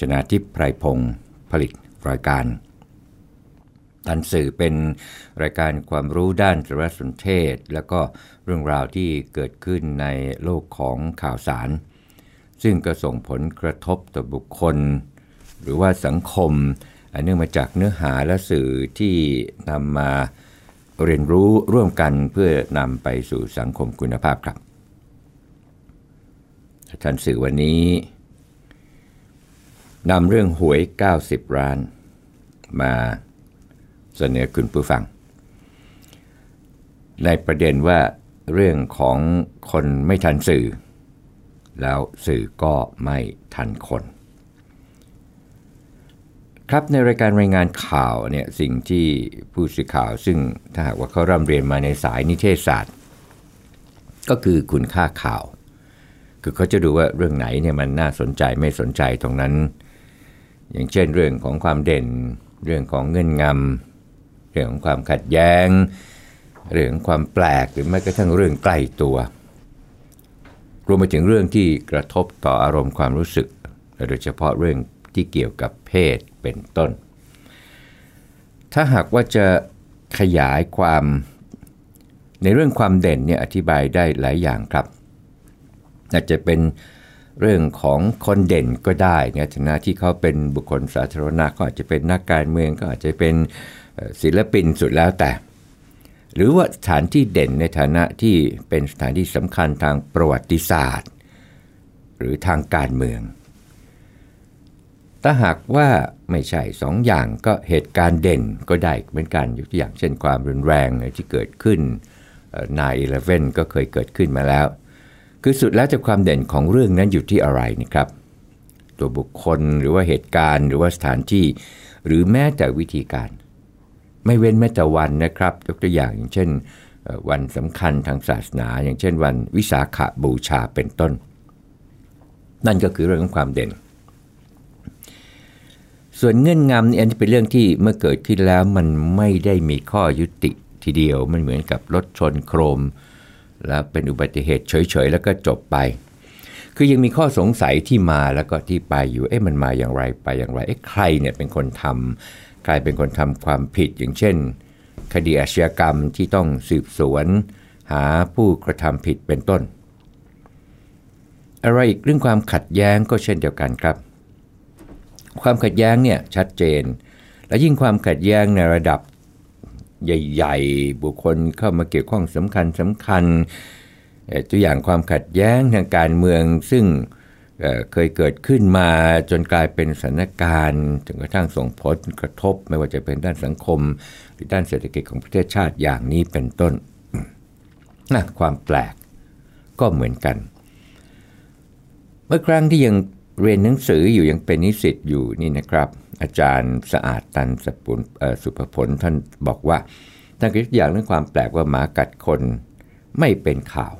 ชนะทิพย์ไพรพงศ์ผลิตรายการทันสื่อเป็นรายการความรู้ด้านสารสนเทศ แล้วก็เรื่องราวที่เกิดขึ้นในโลกของข่าวสาร ซึ่งก็ส่งผลกระทบต่อบุคคล หรือว่าสังคมเนื่องมาจากเนื้อหาและสื่อที่นำมาเรียนรู้ร่วมกันเพื่อนำไปสู่สังคมคุณภาพครับท่านสื่อวันนี้ นำเรื่องหวย 90ล้าน มาเสนอคุณผู้ฟัง ในประเด็นว่าเรื่องของคนไม่ทันสื่อ แล้วสื่อก็ไม่ทันคน ครับในรายการรายงานข่าวเนี่ยสิ่งที่ผู้สื่อข่าวซึ่งถ้าหากว่าเขาร่ำเรียนมาในสายนิเทศศาสตร์ ก็คือคุณค่าข่าว คือเขาจะดูว่าเรื่องไหนเนี่ยมันน่าสนใจไม่สนใจตรงนั้น อย่างเช่นเรื่องของความเด่น เรื่องของเงื่อนงำเรื่องของความขัดแย้ง เรื่องของความแปลกหรือแม้กระทั่งเรื่องใกล้ตัว รวมไปถึงเรื่องที่กระทบต่ออารมณ์ความรู้สึก โดยเฉพาะเรื่องที่เกี่ยวกับเพศเป็นต้น ถ้าหากว่าจะขยายความในเรื่องความเด่นเนี่ยอธิบายได้หลายอย่างครับอาจจะเป็น เรื่องของคนเด่นก็ได้ในฐานะที่เขาเป็นบุคคลสาธารณะก็อาจจะเป็นนักการเมืองก็อาจจะเป็นศิลปินสุดแล้วแต่ หรือว่าสถานที่เด่นในฐานะที่เป็นสถานที่สำคัญทางประวัติศาสตร์ หรือทางการเมือง ถ้าหากว่าไม่ใช่สองอย่างก็เหตุการณ์เด่นก็ได้เหมือนกันยกตัวอย่างเช่นความรุนแรงที่เกิดขึ้นนายเลเว่นก็เคยเกิดขึ้นมาแล้ว คือสุดแล้วจากความเด่นของเรื่องนั้นอยู่ที่อะไรนะครับ ตัวบุคคลหรือว่าเหตุการณ์ หรือว่าสถานที่ หรือแม้แต่วิธีการ ไม่เว้นแม้แต่วันนะครับยกตัวอย่างอย่างเช่น วันสำคัญทางศาสนา อย่างเช่น วันวิสาขบูชาเป็นต้น นั่นก็คือเรื่องของความเด่น ส่วนเงื่อนงำนี่อันนี้เป็นเรื่องที่เมื่อเกิดขึ้นแล้วมันไม่ได้มีข้อยุติทีเดียวมันเหมือนกับรถชนโครม แล้วเป็นอุบัติเหตุเฉยๆ แล้วก็จบไป คือยังมีข้อสงสัยที่มาแล้วก็ที่ไปอยู่ เอ๊ะมันมาอย่างไรไปอย่างไรเอ๊ะใครเนี่ยเป็นคนทำใครเป็นคนทำความผิดอย่างเช่น คดีอาชญากรรมที่ต้องสืบสวน หาผู้กระทำผิดเป็นต้น อะไรอีกเรื่องความขัดแย้งก็เช่นเดียวกันครับ ความขัดแย้งเนี่ยชัดเจนและยิ่งความขัดแย้งในระดับ ใหญ่ ๆ บุคคลเข้ามาเกี่ยวข้องสำคัญสำคัญตัวอย่างความขัดแย้งทางการเมืองซึ่งเคยเกิดขึ้นมาจนกลายเป็นสถานการณ์จนกระทั่งส่งผลกระทบ ไม่ว่าจะเป็นด้านสังคม หรือด้านเศรษฐกิจของประเทศชาติอย่างนี้เป็นต้นนะความแปลกก็เหมือนกัน เมื่อครั้งที่ยัง เรียนหนังสืออยู่ยังเป็นนิสิตอยู่นี่นะครับ อาจารย์สะอาดตันสปุนสุภพลท่านบอกว่าท่านก็ยกอย่างเรื่องความแปลกว่าหมากัดคนไม่เป็นข่าว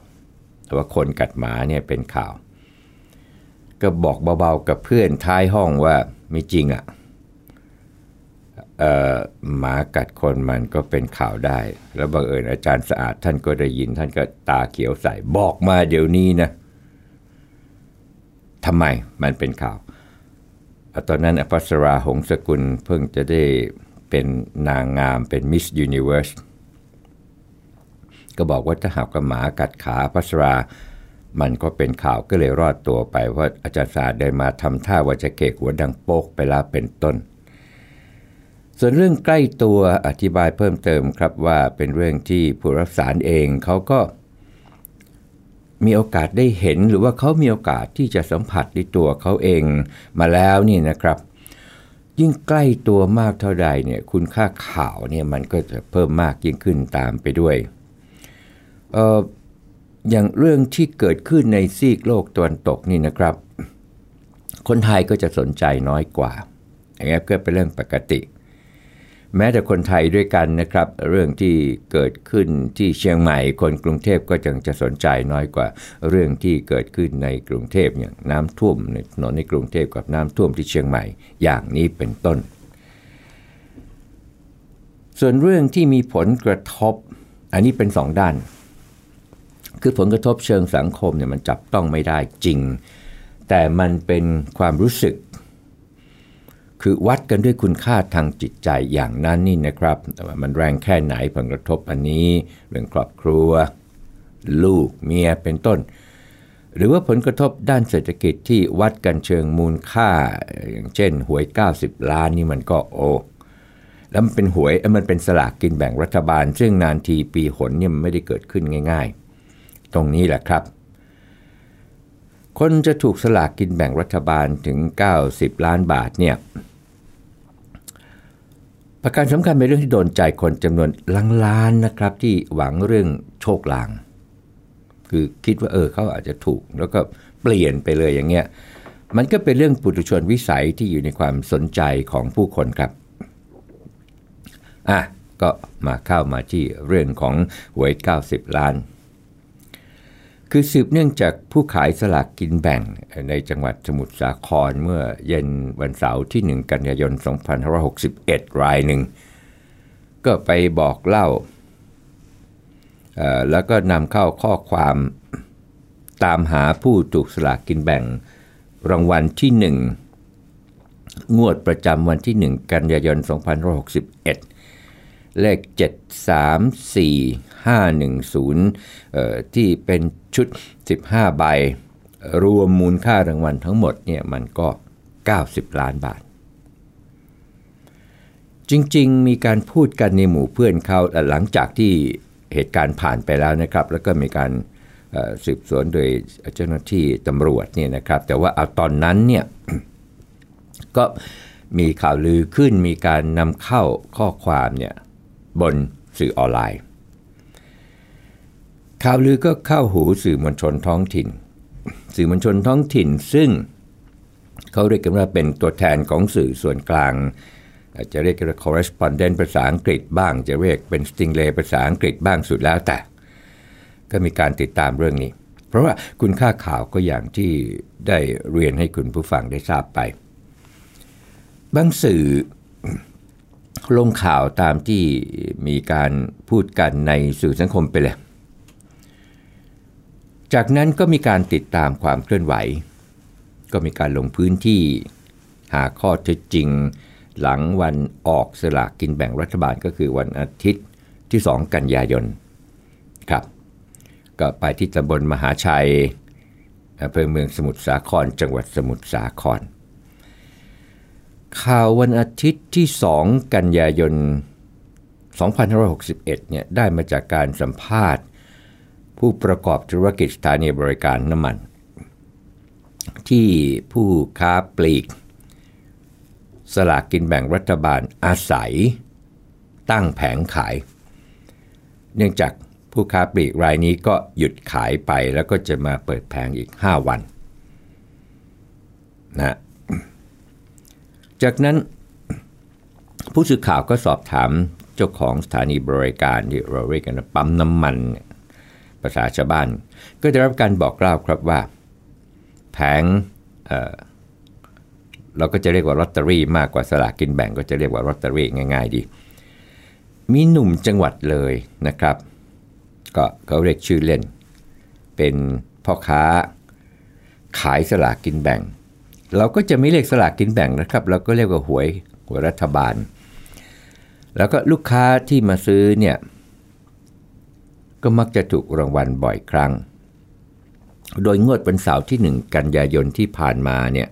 แต่ว่าคนกัดหมาเนี่ยเป็นข่าว ก็บอกเบาๆกับเพื่อนท้ายห้องว่าไม่จริงอะ่ะหมากัดคนมันก็เป็นข่าวได้ แล้วบังเอิญอาจารย์สะอาดท่านก็ได้ยินท่านก็ตาเขียวใส่บอกมาเดี๋ยวนี้นะ ทำไมมันเป็นข่าว ตอนนั้นอภัสราหงสกุลเพิ่งจะได้เป็นนางงามเป็นมิสยูนิเวิร์สก็บอกว่าถ้าหากกระหมากัดขาพัสรา มันก็เป็นข่าวก็เลยรอดตัวไป เพราะอาจารย์ศาสตร์ได้มาทำท่าว่าจะเกกหัวดังโป๊กไปล้วเป็นต้น ส่วนเรื่องใกล้ตัวอธิบายเพิ่มเติมครับว่าเป็นเรื่องที่ผู้รับสารเองเขาก็ มีโอกาสได้เห็นหรือว่าเขามีโอกาสที่จะสัมผัสในตัวเขาเองมาแล้วนี่นะครับ ยิ่งใกล้ตัวมากเท่าใดเนี่ยคุณค่าข่าวเนี่ยมันก็จะเพิ่มมากยิ่งขึ้นตามไปด้วยเอออย่างเรื่องที่เกิดขึ้นในซีกโลกตะวันตกนี่นะครับ คนไทยก็จะสนใจน้อยกว่าอย่างนี้ก็เป็นเรื่องปกติ แม้แต่คนไทยด้วยกันนะครับ เรื่องที่เกิดขึ้นที่เชียงใหม่ คนกรุงเทพก็จังจะสนใจน้อยกว่า เรื่องที่เกิดขึ้นในกรุงเทพอย่างน้ำท่วมในถนนในกรุงเทพกับน้ำท่วมที่เชียงใหม่ อย่างนี้เป็นต้น ส่วนเรื่องที่มีผลกระทบ อันนี้เป็นสองด้าน คือผลกระทบเชิงสังคมเนี่ยมันจับต้องไม่ได้จริง แต่มันเป็นความรู้สึก คือวัดกันด้วยคุณค่าทางจิตใจอย่างนั้นนี่นะครับ มันแรงแค่ไหนผลกระทบอันนี้ เรื่องครอบครัว ลูกเมียเป็นต้น หรือว่าผลกระทบด้านเศรษฐกิจที่วัดกันเชิงมูลค่า อย่างเช่น หวย 90 ล้านนี่มันก็โอ้แล้วมันเป็นหวยมันเป็นสลากกินแบ่งรัฐบาล ซึ่งนานทีปีหนเนี่ยมันไม่ได้เกิดขึ้นง่าย ๆ ตรงนี้แหละครับคนจะถูกสลากกินแบ่งรัฐบาลถึง 90 ล้านบาทเนี่ย ประการสำคัญเป็นเรื่องที่โดนใจคนจำนวนล้านล้านนะครับ ที่หวังเรื่องโชคลาง คือคิดว่าเออเขาอาจจะถูก แล้วก็เปลี่ยนไปเลยอย่างเงี้ยมันก็เป็นเรื่องปุถุชนวิสัยที่อยู่ในความสนใจของผู้คนครับอะก็มาเข้ามาที่เรื่องของหวย 90 ล้าน คือสืบเนื่องจากผู้ขายสลากกินแบ่งในจังหวัดสมุทรสาครเมื่อเย็นวันเสาร์ที่ 1 กันยายน 2561 รายหนึ่ง ก็ไปบอกเล่า แล้วก็นำเข้าข้อความตามหาผู้ถูกสลากกินแบ่ง รางวัลที่ 1 งวดประจำวันที่ 1 กันยายน 2561 เลข 734 510 ที่เป็นชุด 15 ใบ รวมมูลค่ารางวัลทั้งหมดเนี่ยมันก็ 90 ล้านบาท จริงๆ มีการพูดกันในหมู่เพื่อนเขาหลังจากที่เหตุการณ์ผ่านไปแล้วนะครับ แล้วก็มีการสืบสวนโดยเจ้าหน้าที่ตำรวจเนี่ยนะครับ แต่ว่าเอาตอนนั้นเนี่ยก็มีข่าวลือขึ้นมีการนำเข้าข้อความเนี่ยบนสื่อออนไลน์ ข่าวลือก็เข้าหูสื่อมวลชนท้องถิ่น สื่อมวลชนท้องถิ่นซึ่งเขาเรียกกันว่าเป็นตัวแทนของสื่อส่วนกลางจะเรียกกันว่า correspondent ภาษาอังกฤษบ้าง จะเรียกเป็น stingray ภาษาอังกฤษบ้างสุดแล้วแต่ ก็มีการติดตามเรื่องนี้ เพราะว่าคุณค่าข่าวก็อย่างที่ได้เรียนให้คุณผู้ฟังได้ทราบไป บางสื่อลงข่าวตามที่มีการพูดกันในสื่อสังคมไปเลย จากนั้นก็มีการติดตามความเคลื่อนไหว ก็มีการลงพื้นที่หาข้อเท็จจริง หลังวันออกสลากกินแบ่งรัฐบาลก็คือวันอาทิตย์ที่ 2 กันยายนครับ ก็ไปที่ตำบลมหาชัยอำเภอเมืองสมุทรสาคร จังหวัดสมุทรสาคร ข่าววันอาทิตย์ที่ 2 กันยายน 2561 เนี่ยได้มาจากการสัมภาษณ์ ผู้ประกอบธุรกิจสถานีบริการน้ำมัน ที่ผู้ค้าปลีก สลากกินแบ่งรัฐบาลอาศัย ตั้งแผงขาย เนื่องจากผู้ค้าปลีกรายนี้ก็หยุดขายไปแล้วก็จะมาเปิดแผงอีก 5 วันนะจากนั้นผู้สื่อข่าวก็สอบถามเจ้าของสถานีบริการที่เราเรียกกันปั๊มน้ำมัน ภาษาชาวบ้าน ก็ได้รับการบอกเล่าครับว่า แผงเเราก็จะเรียกว่าลอตเตอรี่มากกว่าสลากกินแบ่งก็จะเรียกว่าลอตเตอรี่ง่าย ๆ ดี มีหนุ่มจังหวัดเลยนะครับ ก็เขาเรียกชื่อเล่น เป็นพ่อค้าขายสลากกินแบ่ง เราก็จะไม่เรียกสลากกินแบ่งนะครับ เราก็เรียกว่าหวยหวยรัฐบาล แล้วก็ลูกค้าที่มาซื้อเนี่ย ก็มักจะถูกรางวัลบ่อยครั้ง โดยงวดวันเสาร์ที่1กันยายนที่ผ่านมาเนี่ย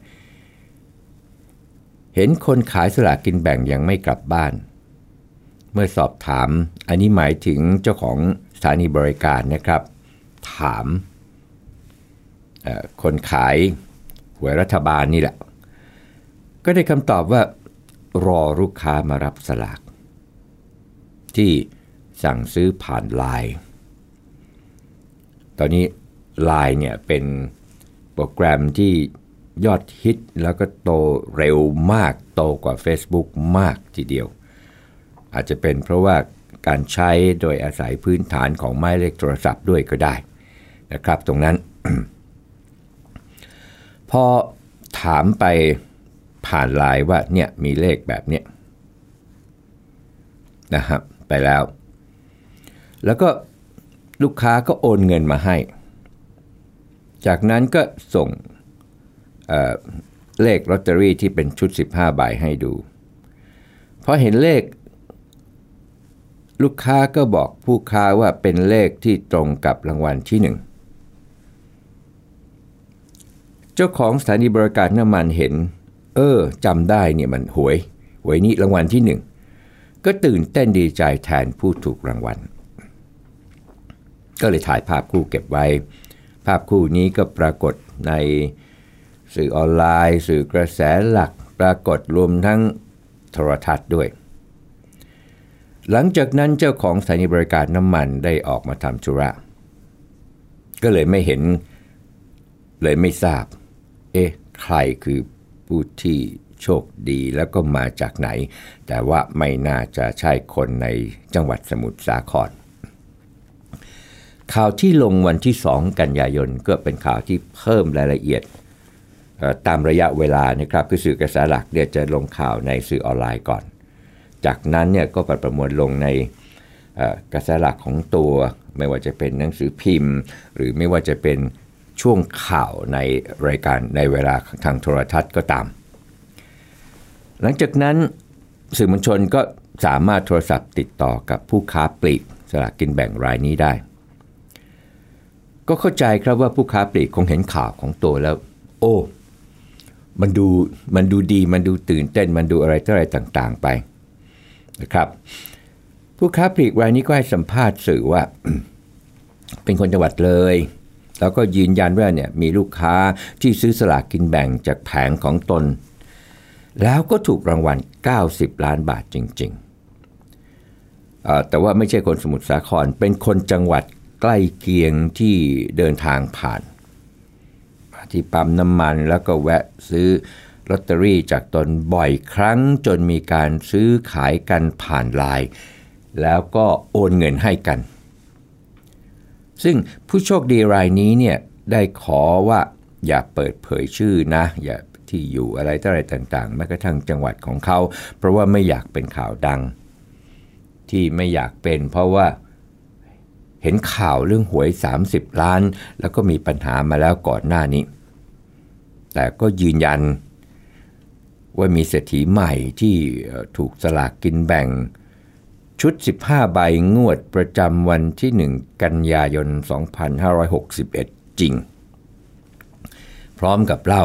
เห็นคนขายสลากกินแบ่งยังไม่กลับบ้าน เมื่อสอบถาม อันนี้หมายถึงเจ้าของสถานีบริการนะครับ ถามคนขายหวยรัฐบาลนี่แหละ ก็ได้คำตอบว่ารอลูกค้ามารับสลาก ที่สั่งซื้อผ่านไลน์ ตอนนี้ไลน์เนี่ยเป็นโปรแกรมที่ยอดฮิตแล้วก็โตเร็วมากโตกว่า Facebook มากทีเดียว อาจจะเป็นเพราะว่าการใช้โดยอาศัยพื้นฐานของไม้เลขโทรศัพท์ด้วยก็ได้นะครับตรงนั้น พอถามไปผ่านไลน์ว่าเนี่ยมีเลขแบบเนี้ยนะครับไปแล้ว แล้วก็ ลูกค้าก็โอนเงินมาให้ จากนั้นก็ส่งเเลขลอตเตอรี่ที่เป็นชุด 15ใบให้ดูพอเห็นเลข ลูกค้าก็บอกผู้ค้าว่าเป็นเลขที่ตรงกับรางวัลที่หนึ่งเจ้าของสถานีบริการน้ำมันเห็น เออจำได้เนี่ยมันหวยหวยนี้รางวัลที่หนึ่งก็ตื่นเต้นดีใจแทนผู้ถูกรางวัล ก็เลยถ่ายภาพคู่เก็บไว้ ภาพคู่นี้ก็ปรากฏในสื่อออนไลน์ สื่อกระแสหลักปรากฏรวมทั้งโทรทัศน์ด้วย หลังจากนั้นเจ้าของสถานีบริการน้ำมันได้ออกมาทำธุระ ก็เลยไม่เห็นเลยไม่ทราบ เอ๊ะ ใครคือผู้ที่โชคดีแล้วก็มาจากไหน แต่ว่าไม่น่าจะใช่คนในจังหวัดสมุทรสาคร ข่าวที่ลงวันที่ 2 กันยายนก็เป็นข่าวที่เพิ่มรายละเอียดตามระยะเวลานะครับคือสื่อกระแสหลักเนี่ยจะลงข่าวในสื่อออนไลน์ก่อน จากนั้นเนี่ยก็ประมวลลงในกระแสหลักของตัว ไม่ว่าจะเป็นหนังสือพิมพ์ หรือไม่ว่าจะเป็นช่วงข่าวในรายการในเวลาทางโทรทัศน์ก็ตาม หลังจากนั้นสื่อมวลชนก็สามารถโทรศัพท์ติดต่อกับผู้ค้าปลีกสลากกินแบ่งรายนี้ได้ ก็เข้าใจครับว่าผู้ค้าปลีกคงเห็นข่าวของตัวแล้ว โอ้ มันดูมันดูดีมันดูตื่นเต้นมันดูอะไรต่ออะไรต่างๆไปนะครับผู้ค้าปลีกรายนี้ก็ให้สัมภาษณ์สื่อว่า เป็นคนจังหวัดเลย แล้วก็ยืนยันว่าเนี่ยมีลูกค้าที่ซื้อสลากกินแบ่งจากแผงของตน แล้วก็ถูกรางวัล 90 ล้านบาทจริง ๆ แต่ว่าไม่ใช่คนสมุทรสาคร เป็นคนจังหวัด ใกล้เคียงที่เดินทางผ่าน ที่ปั๊มน้ำมันแล้วก็แวะซื้อลอตเตอรี่จากตนบ่อยครั้งจนมีการซื้อขายกันผ่านไลน์แล้วก็โอนเงินให้กัน ซึ่งผู้โชคดีรายนี้เนี่ยได้ขอว่าอย่าเปิดเผยชื่อนะ อย่าที่อยู่อะไรต่ออะไรต่างๆแม้กระทั่งจังหวัดของเขา เพราะว่าไม่อยากเป็นข่าวดัง ที่ไม่อยากเป็น เพราะว่า เห็นข่าวเรื่องหวย 30 ล้าน แล้วก็มีปัญหามาแล้วก่อนหน้านี้ แต่ก็ยืนยัน ว่ามีเศรษฐีใหม่ที่ถูกสลากกินแบ่ง ชุด 15 ใบงวดประจำวันที่ 1 กันยายน 2561 จริง พร้อมกับเล่า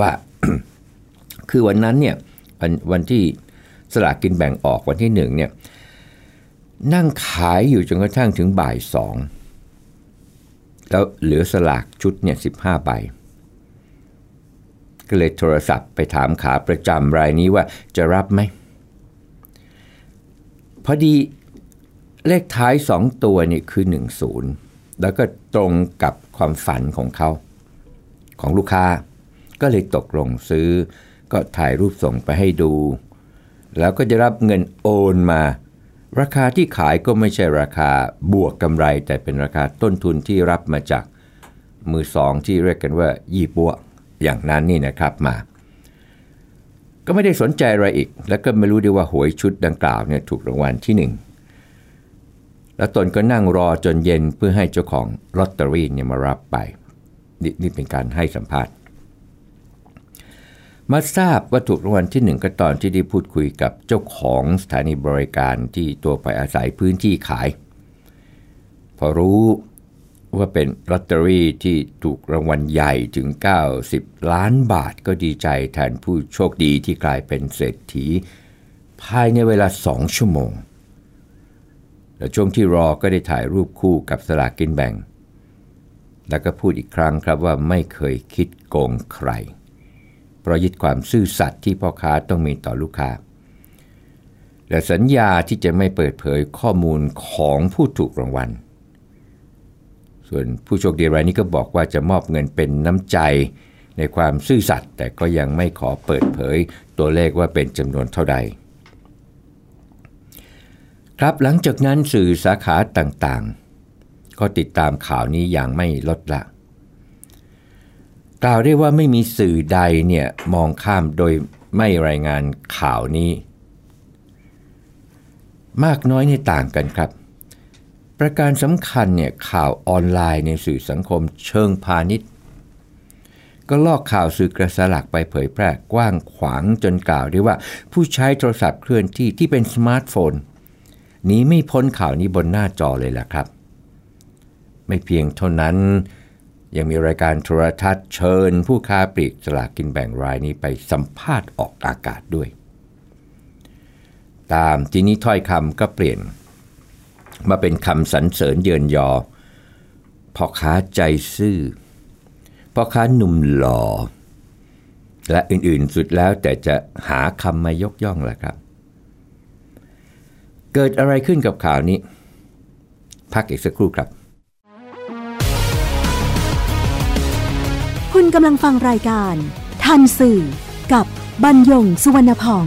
ว่าคือวันนั้นเนี่ยวันวันที่สลากกินแบ่งออกวันที่หนึ่งเนี่ย นั่งขายอยู่จนกระทั่งถึงบ่ายสอง แล้วเหลือสลากชุดเนี่ยสิบห้าใบ ก็เลยโทรศัพท์ไปถามขาประจำรายนี้ว่าจะรับไหม พอดีเลขท้าย2ตัวนี่คือ10แล้วก็ตรงกับความฝันของเขา ของลูกค้า ก็เลยตกลงซื้อ ก็ถ่ายรูปส่งไปให้ดู แล้วก็จะรับเงินโอนมา ราคาที่ขายก็ไม่ใช่ราคาบวกกำไร แต่เป็นราคาต้นทุนที่รับมาจากมือสองที่เรียกกันว่ายี่ปัวอย่างนั้นนี่นะครับมา ก็ไม่ได้สนใจอะไรอีก แล้วก็ไม่รู้ด้วยว่าหวยชุดดังกล่าวเนี่ยถูกรางวัลที่หนึ่งแล้วตนก็นั่งรอจนเย็นเพื่อให้เจ้าของลอตเตอรี่เนี่ยมารับไปนนี่เป็นการให้สัมภาษณ์ มาทราบว่าถูกรางวัลที่หนึ่งก็ตอนที่ได้พูดคุยกับเจ้าของสถานีบริการที่ตัวไปอาศัยพื้นที่ขาย พอรู้ว่าเป็นลอตเตอรี่ที่ถูกรางวัลใหญ่ถึง 90 ล้านบาทก็ดีใจแทนผู้โชคดีที่กลายเป็นเศรษฐี ภายในเวลาสองชั่วโมง และช่วงที่รอก็ได้ถ่ายรูปคู่กับสลากกินแบ่ง แล้วก็พูดอีกครั้งครับว่าไม่เคยคิดโกงใคร เพราะยึดความซื่อสัตย์ที่พ่อค้าต้องมีต่อลูกค้า และสัญญาที่จะไม่เปิดเผยข้อมูลของผู้ถูกรางวัล ส่วนผู้โชคดีรายนี้ก็บอกว่าจะมอบเงินเป็นน้ำใจในความซื่อสัตย์แต่ก็ยังไม่ขอเปิดเผยตัวเลขว่าเป็นจำนวนเท่าใด ครับหลังจากนั้นสื่อสาขาต่างๆ ก็ติดตามข่าวนี้อย่างไม่ลดละ กล่าวได้ว่าไม่มีสื่อใดเนี่ยมองข้ามโดยไม่รายงานข่าวนี้ มากน้อยในต่างกันครับ ประการสำคัญเนี่ยข่าวออนไลน์ในสื่อสังคมเชิงพาณิชย์ ก็ลอกข่าวสื่อกระแสหลักไปเผยแพร่กว้างขวางจนกล่าวได้ว่าผู้ใช้โทรศัพท์เคลื่อนที่ที่เป็นสมาร์ทโฟนหนีไม่พ้นข่าวนี้บนหน้าจอเลยล่ะครับ ไม่เพียงเท่านั้น ยังมีรายการโทรทัศน์เชิญ ผู้ค้าปลีกสลากกินแบ่งรายนี้ไปสัมภาษณ์ออกอากาศด้วย ตามทีนี้ถ้อยคำก็เปลี่ยน มาเป็นคำสรรเสริญเยินยอพ่อค้าใจซื่อพ่อค้าหนุ่มหล่อ และอื่นๆสุดแล้วแต่จะหาคำมายกย่องแหละครับ เกิดอะไรขึ้นกับข่าวนี้ พักอีกสักครู่ครับ กำลังฟังรายการ ทันสื่อกับบรรยงสุวรรณพอง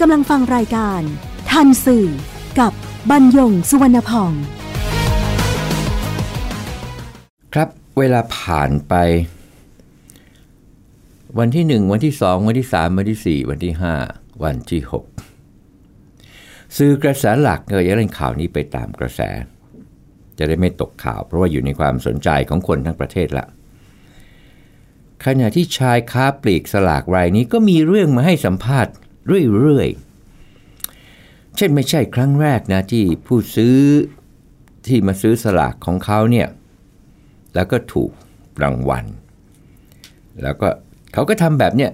กำลังฟังรายการ ทันสื่อ กับบรรยงสุวรรณพอง ครับเวลาผ่านไป วันที่หนึ่งวันที่สองวันที่สามวันที่สี่วันที่ห้าวันที่หกสื่อกระแสหลักก็จะเล่นข่าวนี้ไปตามกระแส จะได้ไม่ตกข่าว เพราะว่าอยู่ในความสนใจของคนทั้งประเทศละขณะที่ชายค้าปลีกสลากรายนี้ก็มีเรื่องมาให้สัมภาษณ์ เรื่อยๆ เช่นไม่ใช่ครั้งแรกนะที่ผู้ซื้อที่มาซื้อสลากของเขาเนี่ยแล้วก็ถูกรางวัล แล้วก็เขาก็ทำแบบเนี้ย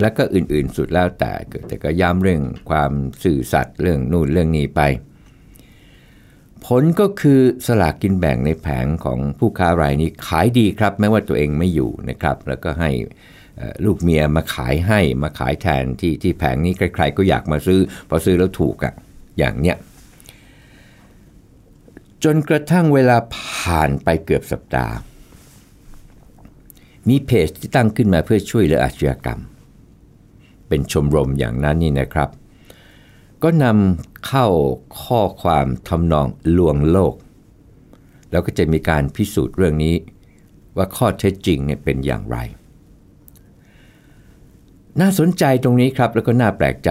แล้วก็อื่นๆสุดแล้วแต่แต่ก็ย้ำเรื่องความสื่อสัตย์เรื่องนู่นเรื่องนี้ไป ผลก็คือสลากกินแบ่งในแผงของผู้ค้ารายนี้ขายดีครับแม้ว่าตัวเองไม่อยู่นะครับ แล้วก็ให้ ลูกเมียมาขายให้มาขายแทนที่ที่แผงนี้ใครๆก็อยากมาซื้อ พอซื้อแล้วถูกอะอย่างเนี้ยจนกระทั่งเวลาผ่านไปเกือบสัปดาห์ มีเพจที่ตั้งขึ้นมาเพื่อช่วยเหลืออาชญากรรม เป็นชมรมอย่างนั้นนี่นะครับ ก็นำเข้าข้อความทำนองลวงโลก แล้วก็จะมีการพิสูจน์เรื่องนี้ว่าข้อเท็จจริงเนี่ยเป็นอย่างไร น่าสนใจตรงนี้ครับแล้วก็น่าแปลกใจ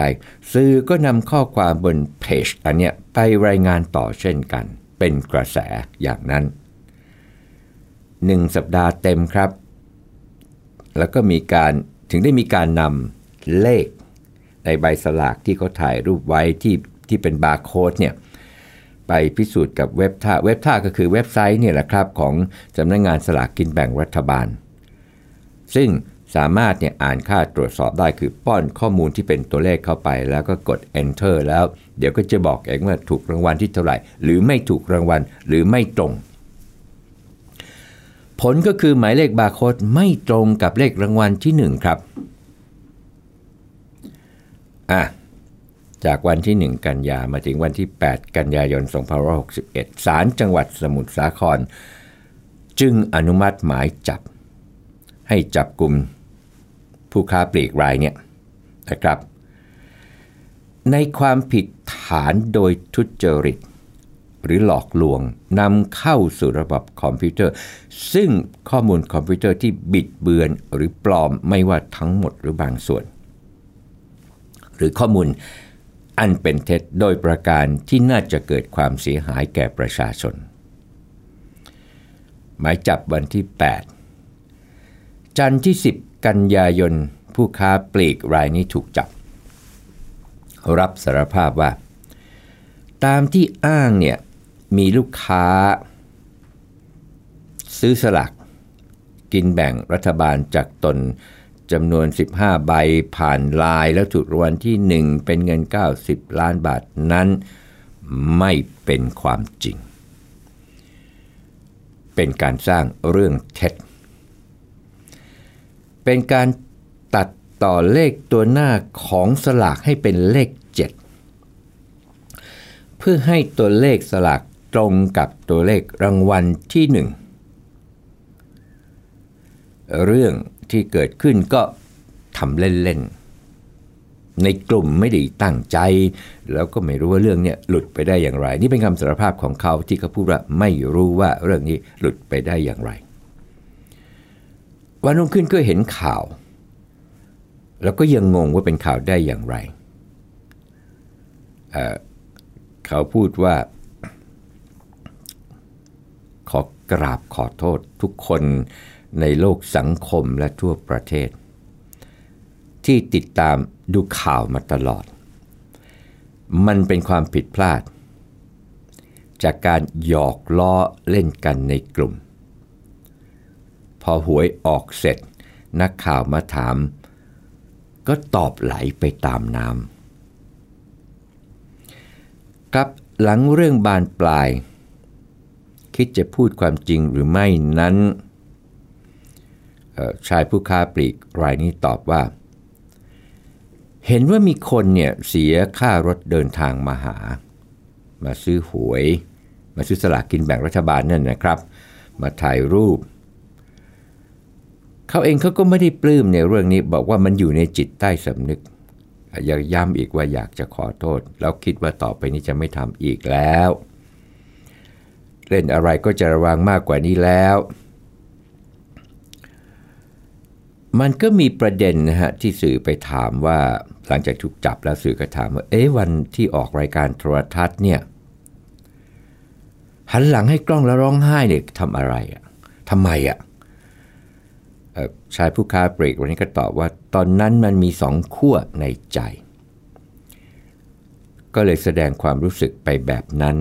สื่อก็นำข้อความบนเพจอันเนี้ยไปรายงานต่อเช่นกัน เป็นกระแสอย่างนั้นหนึ่งสัปดาห์เต็มครับ แล้วก็มีการถึงได้มีการนำเลขในใบสลากที่เขาถ่ายรูปไว้ที่ที่เป็นบาร์โค้ดเนี่ยไปพิสูจน์กับเว็บท่าเว็บท่าก็คือเว็บไซต์เนี่ยแหละครับของสำนักงงานสลากกินแบ่งรัฐบาล ซึ่ง สามารถเนี่ยอ่านค่าตรวจสอบได้คือป้อนข้อมูลที่เป็นตัวเลขเข้าไป แล้วก็กด enter แล้ว เดี๋ยวก็จะบอกเองว่าถูกรางวัลที่เท่าไหร่ หรือไม่ถูกรางวัลหรือไม่ตรง ผลก็คือหมายเลขบาร์โค้ดไม่ตรงกับเลขรางวัลที่ 1 ครับอะจากวันที่ 1 กันยามาถึงวันที่ 8 กันยายน 2561 ศาลจังหวัดสมุทรสาคร จึงอนุมัติหมายจับ ให้จับกลุ่ม ผู้ค้าปลีกรายเนี่ยนะครับ ในความผิดฐานโดยทุจริต หรือหลอกลวงนำเข้าสู่ระบบคอมพิวเตอร์ ซึ่งข้อมูลคอมพิวเตอร์ที่บิดเบือนหรือปลอมไม่ว่าทั้งหมดหรือบางส่วน หรือข้อมูลอันเป็นเท็จโดยประการที่น่าจะเกิดความเสียหายแก่ประชาชน หมายจับวันที่ 8 จันทร์ที่ 10 กันยายน ผู้ค้าปลีกรายนี้ถูกจับ รับสารภาพว่า ตามที่อ้างเนี่ยมีลูกค้า ซื้อสลากกินแบ่งรัฐบาลจากตนจำนวน 15 ใบผ่านลายแล้วถูกรางวัลที่ 1 เป็นเงิน 90 ล้านบาทนั้น ไม่เป็นความจริง เป็นการสร้างเรื่องเท็จ เป็นการตัดต่อเลขตัวหน้าของสลากให้เป็นเลข 7 เพื่อให้ตัวเลขสลากตรงกับตัวเลขรางวัลที่ 1 เรื่องที่เกิดขึ้นก็ทำเล่นๆ ในกลุ่มไม่ได้ตั้งใจ แล้วก็ไม่รู้ว่าเรื่องนี้หลุดไปได้อย่างไร นี่เป็นคำสารภาพของเขาที่เขาพูดว่าไม่รู้ว่าเรื่องนี้หลุดไปได้อย่างไร วันรุ่งขึ้นก็เห็นข่าว แล้วก็ยังงงว่าเป็นข่าวได้อย่างไรเเขาพูดว่า ขอกราบขอโทษทุกคนในโลกสังคมและทั่วประเทศ ที่ติดตามดูข่าวมาตลอด มันเป็นความผิดพลาด จากการหยอกล้อเล่นกันในกลุ่ม พอหวยออกเสร็จ นักข่าวมาถาม ก็ตอบไหลไปตามน้ำครับหลังเรื่องบานปลาย คิดจะพูดความจริงหรือไม่นั้นชายผู้ค้าปลีกรายนี้ตอบว่า เห็นว่ามีคนเนี่ยเสียค่ารถเดินทางมาหา มาซื้อหวย มาซื้อสลากกินแบ่งรัฐบาลนั่นนะครับ มาถ่ายรูป เขาเองเขาก็ไม่ได้ปลื้มในเรื่องนี้บอกว่ามันอยู่ในจิตใต้สำนึก อยากย้ำอีกว่าอยากจะขอโทษ แล้วคิดว่าต่อไปนี้จะไม่ทำอีกแล้ว เล่นอะไรก็จะระวังมากกว่านี้แล้ว มันก็มีประเด็นนะฮะที่สื่อไปถามว่าหลังจากถูกจับแล้วสื่อก็ถามว่าเอ๊ะวันที่ออกรายการโทรทัศน์เนี่ยหันหลังให้กล้องแล้วร้องไห้เนี่ยทำอะไรอะ่ะทำไมอะ่ะ ชายผู้ค้าเบรกวันนี้ก็ตอบว่าตอนนั้นมันมีสองขั้วในใจ ก็เลยแสดงความรู้สึกไปแบบนั้น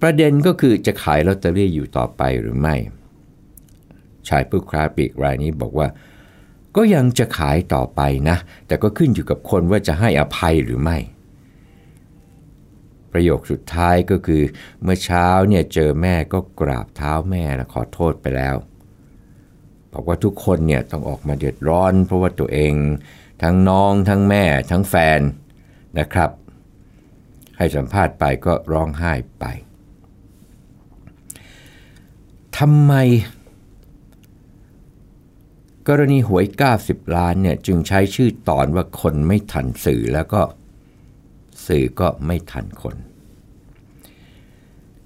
ประเด็นก็คือจะขายลอตเตอรี่อยู่ต่อไปหรือไม่ ชายผู้ค้าปลีกรายนี้บอกว่า ก็ยังจะขายต่อไปนะ แต่ก็ขึ้นอยู่กับคนว่าจะให้อภัยหรือไม่ ประโยคสุดท้ายก็คือ เมื่อเช้าเนี่ยเจอแม่ก็กราบเท้าแม่และขอโทษไปแล้วบอกว่าทุกคนเนี่ยต้องออกมาเดือดร้อน เพราะว่าตัวเอง ทั้งน้องทั้งแม่ทั้งแฟนนะครับ ให้สัมภาษณ์ไปก็ร้องไห้ไปทำไม กรณีหวย 90 ล้านเนี่ยจึงใช้ชื่อตอนว่าคนไม่ทันสื่อแล้วก็ สื่อก็ไม่ทันคน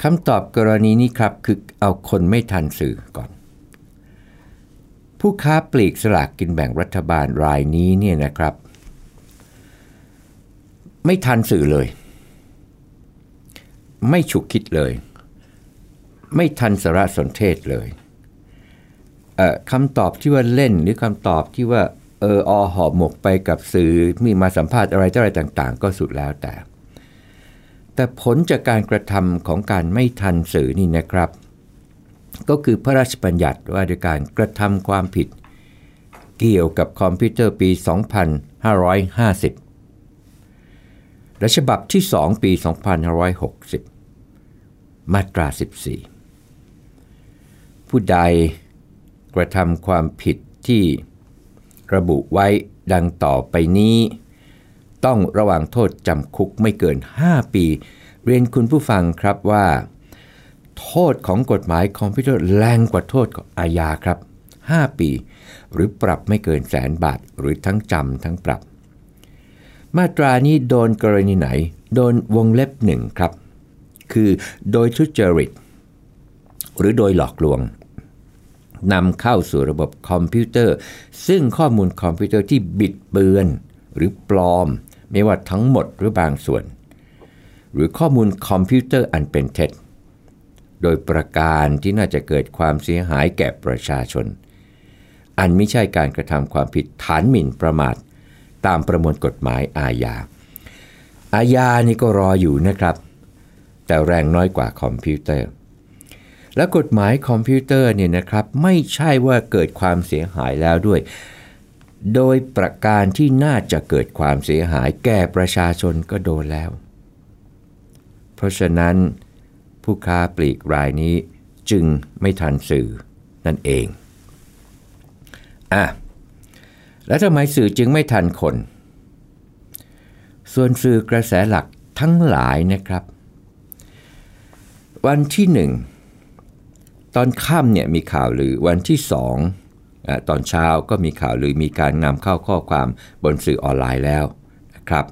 คำตอบกรณีนี้ครับคือเอาคนไม่ทันสื่อก่อน ผู้ค้าปลีกสลากกินแบ่งรัฐบาลรายนี้เนี่ยนะครับ ไม่ทันสื่อเลย ไม่ฉุกคิดเลย ไม่ทันสารสนเทศเลยคำตอบที่ว่าเล่นหรือคำตอบที่ว่า เอออหอบหมกไปกับสื่อมีมาสัมภาษณ์อะไรอะไรต่าง ๆ ก็สุดแล้วแต่ แต่ผลจากการกระทำของการไม่ทันสื่อนี่นะครับ ก็คือพระราชบัญญัติว่าด้วยการกระทำความผิด เกี่ยวกับคอมพิวเตอร์ปี 2550 และฉบับที่ 2 ปี 2560 มาตรา 14 ผู้ใดกระทำความผิดที่ ระบุไว้ดังต่อไปนี้ ต้องระวังโทษจำคุกไม่เกิน 5 ปี เรียนคุณผู้ฟังครับว่า โทษของกฎหมายคอมพิวเตอร์แรงกว่าโทษอาญาครับ 5 ปี หรือปรับไม่เกินแสนบาท หรือทั้งจำทั้งปรับ มาตรานี้โดนกรณีไหน โดนวงเล็บหนึ่งครับ คือโดยทุจริตหรือโดยหลอกลวง นำเข้าสู่ระบบคอมพิวเตอร์ ซึ่งข้อมูลคอมพิวเตอร์ที่บิดเบือน หรือปลอม ไม่ว่าทั้งหมดหรือบางส่วน หรือข้อมูลคอมพิวเตอร์อันเป็นเท็จ โดยประการที่น่าจะเกิดความเสียหายแก่ประชาชน อันไม่ใช่การกระทำความผิดฐานหมิ่นประมาท ตามประมวลกฎหมายอาญา อาญานี่ก็รออยู่นะครับ แต่แรงน้อยกว่าคอมพิวเตอร์ และกฎหมายคอมพิวเตอร์เนี่ยนะครับไม่ใช่ว่าเกิดความเสียหายแล้วด้วย โดยประการที่น่าจะเกิดความเสียหายแก่ประชาชนก็โดนแล้ว เพราะฉะนั้น ผู้ค้าปลีกรายนี้จึงไม่ทันสื่อนั่นเองอะแล้วทำไมสื่อจึงไม่ทันคน ส่วนสื่อกระแสหลักทั้งหลายนะครับ วันที่หนึ่ง ตอนค่ำเนี่ยมีข่าวหรือวันที่สองอตอนเช้าก็มีข่าวหรือมีการนำเข้าข้อความบนสื่อออนไลน์แล้วนะครับ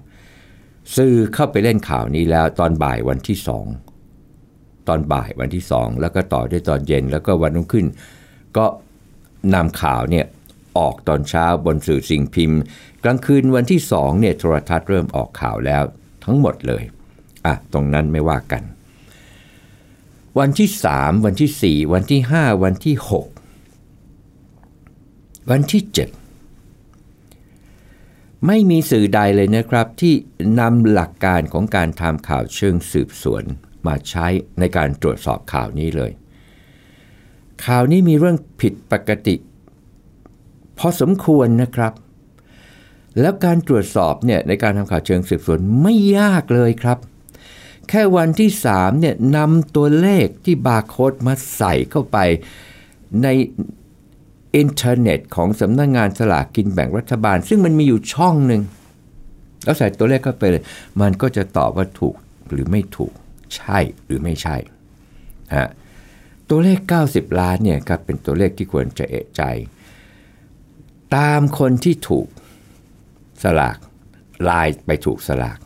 สื่อเข้าไปเล่นข่าวนี้แล้วตอนบ่ายวันที่สองตอนบ่ายวันที่สองแล้วก็ต่อด้วยตอนเย็นแล้วก็วันรุ่งขึ้น ก็นำข่าวเนี่ยออกตอนเช้าบนสื่อสิ่งพิมพ์ กลางคืนวันที่สองเนี่ยโทรทัศน์เริ่มออกข่าวแล้วทั้งหมดเลยอะตรงนั้นไม่ว่ากัน วันที่สามวันที่สี่วันที่ห้าวันที่หกวันที่เจ็ดไม่มีสื่อใดเลยนะครับที่นำหลักการของการทำข่าวเชิงสืบสวนมาใช้ในการตรวจสอบข่าวนี้เลย ข่าวนี้มีเรื่องผิดปกติ พอสมควรนะครับ แล้วการตรวจสอบเนี่ยในการทำข่าวเชิงสืบสวนไม่ยากเลยครับ แค่วันที่3เนี่ยนำตัวเลขที่บาร์โค้ดมาใส่เข้าไปในอินเทอร์เน็ตของสำนักงงานสลากกินแบ่งรัฐบาล ซึ่งมันมีอยู่ช่องหนึ่งแล้วใส่ตัวเลขเข้าไปเลย มันก็จะตอบว่าถูกหรือไม่ถูกใช่หรือไม่ใช่ฮะตัวเลข 90 ล้านเนี่ยครับเป็นตัวเลขที่ควรจะเอะใจ ตามคนที่ถูกสลากลายไปถูกสลาก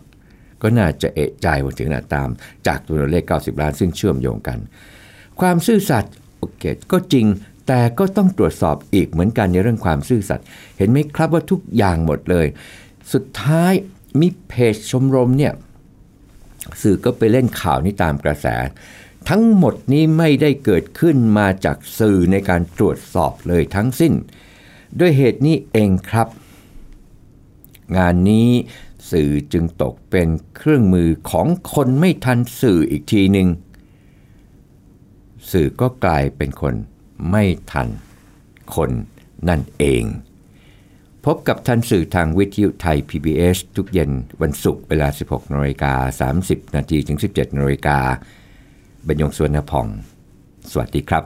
ก็น่าจะเอะใจว่าถึงนาตาม จากตัวเลข 90 ล้านซึ่งเชื่อมโยงกัน ความซื่อสัตย์โอเคก็จริงแต่ก็ต้องตรวจสอบอีกเหมือนกันในเรื่องความซื่อสัตย์เห็นไหมครับว่าทุกอย่างหมดเลย สุดท้ายมีเพจชมรมเนี่ยสื่อก็ไปเล่นข่าวนี้ตามกระแส ทั้งหมดนี้ไม่ได้เกิดขึ้นมาจากสื่อในการตรวจสอบเลยทั้งสิ้น ด้วยเหตุนี้เองครับ งานนี้ สื่อจึงตกเป็นเครื่องมือของคนไม่ทันสื่ออีกทีหนึ่งสื่อก็กลายเป็นคนไม่ทันคนนั่นเอง พบกับทันสื่อทางวิทยุไทย PBS ทุกเย็นวันศุกร์เวลา 16นาฬิกา30 นาทีถึง 17นาฬิกาบรรยงสวนพอง สวัสดีครับ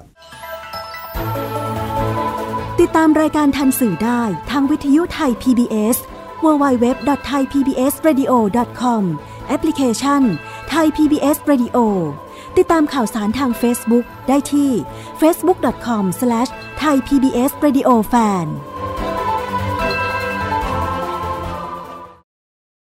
ติดตามรายการทันสื่อได้ทางวิทยุไทย PBS www.thaipbsradio.com แอปพลิเคชัน Thai PBS Radio ติดตามข่าวสารทาง Facebook ได้ที่ facebook.com/thaipbsradiofan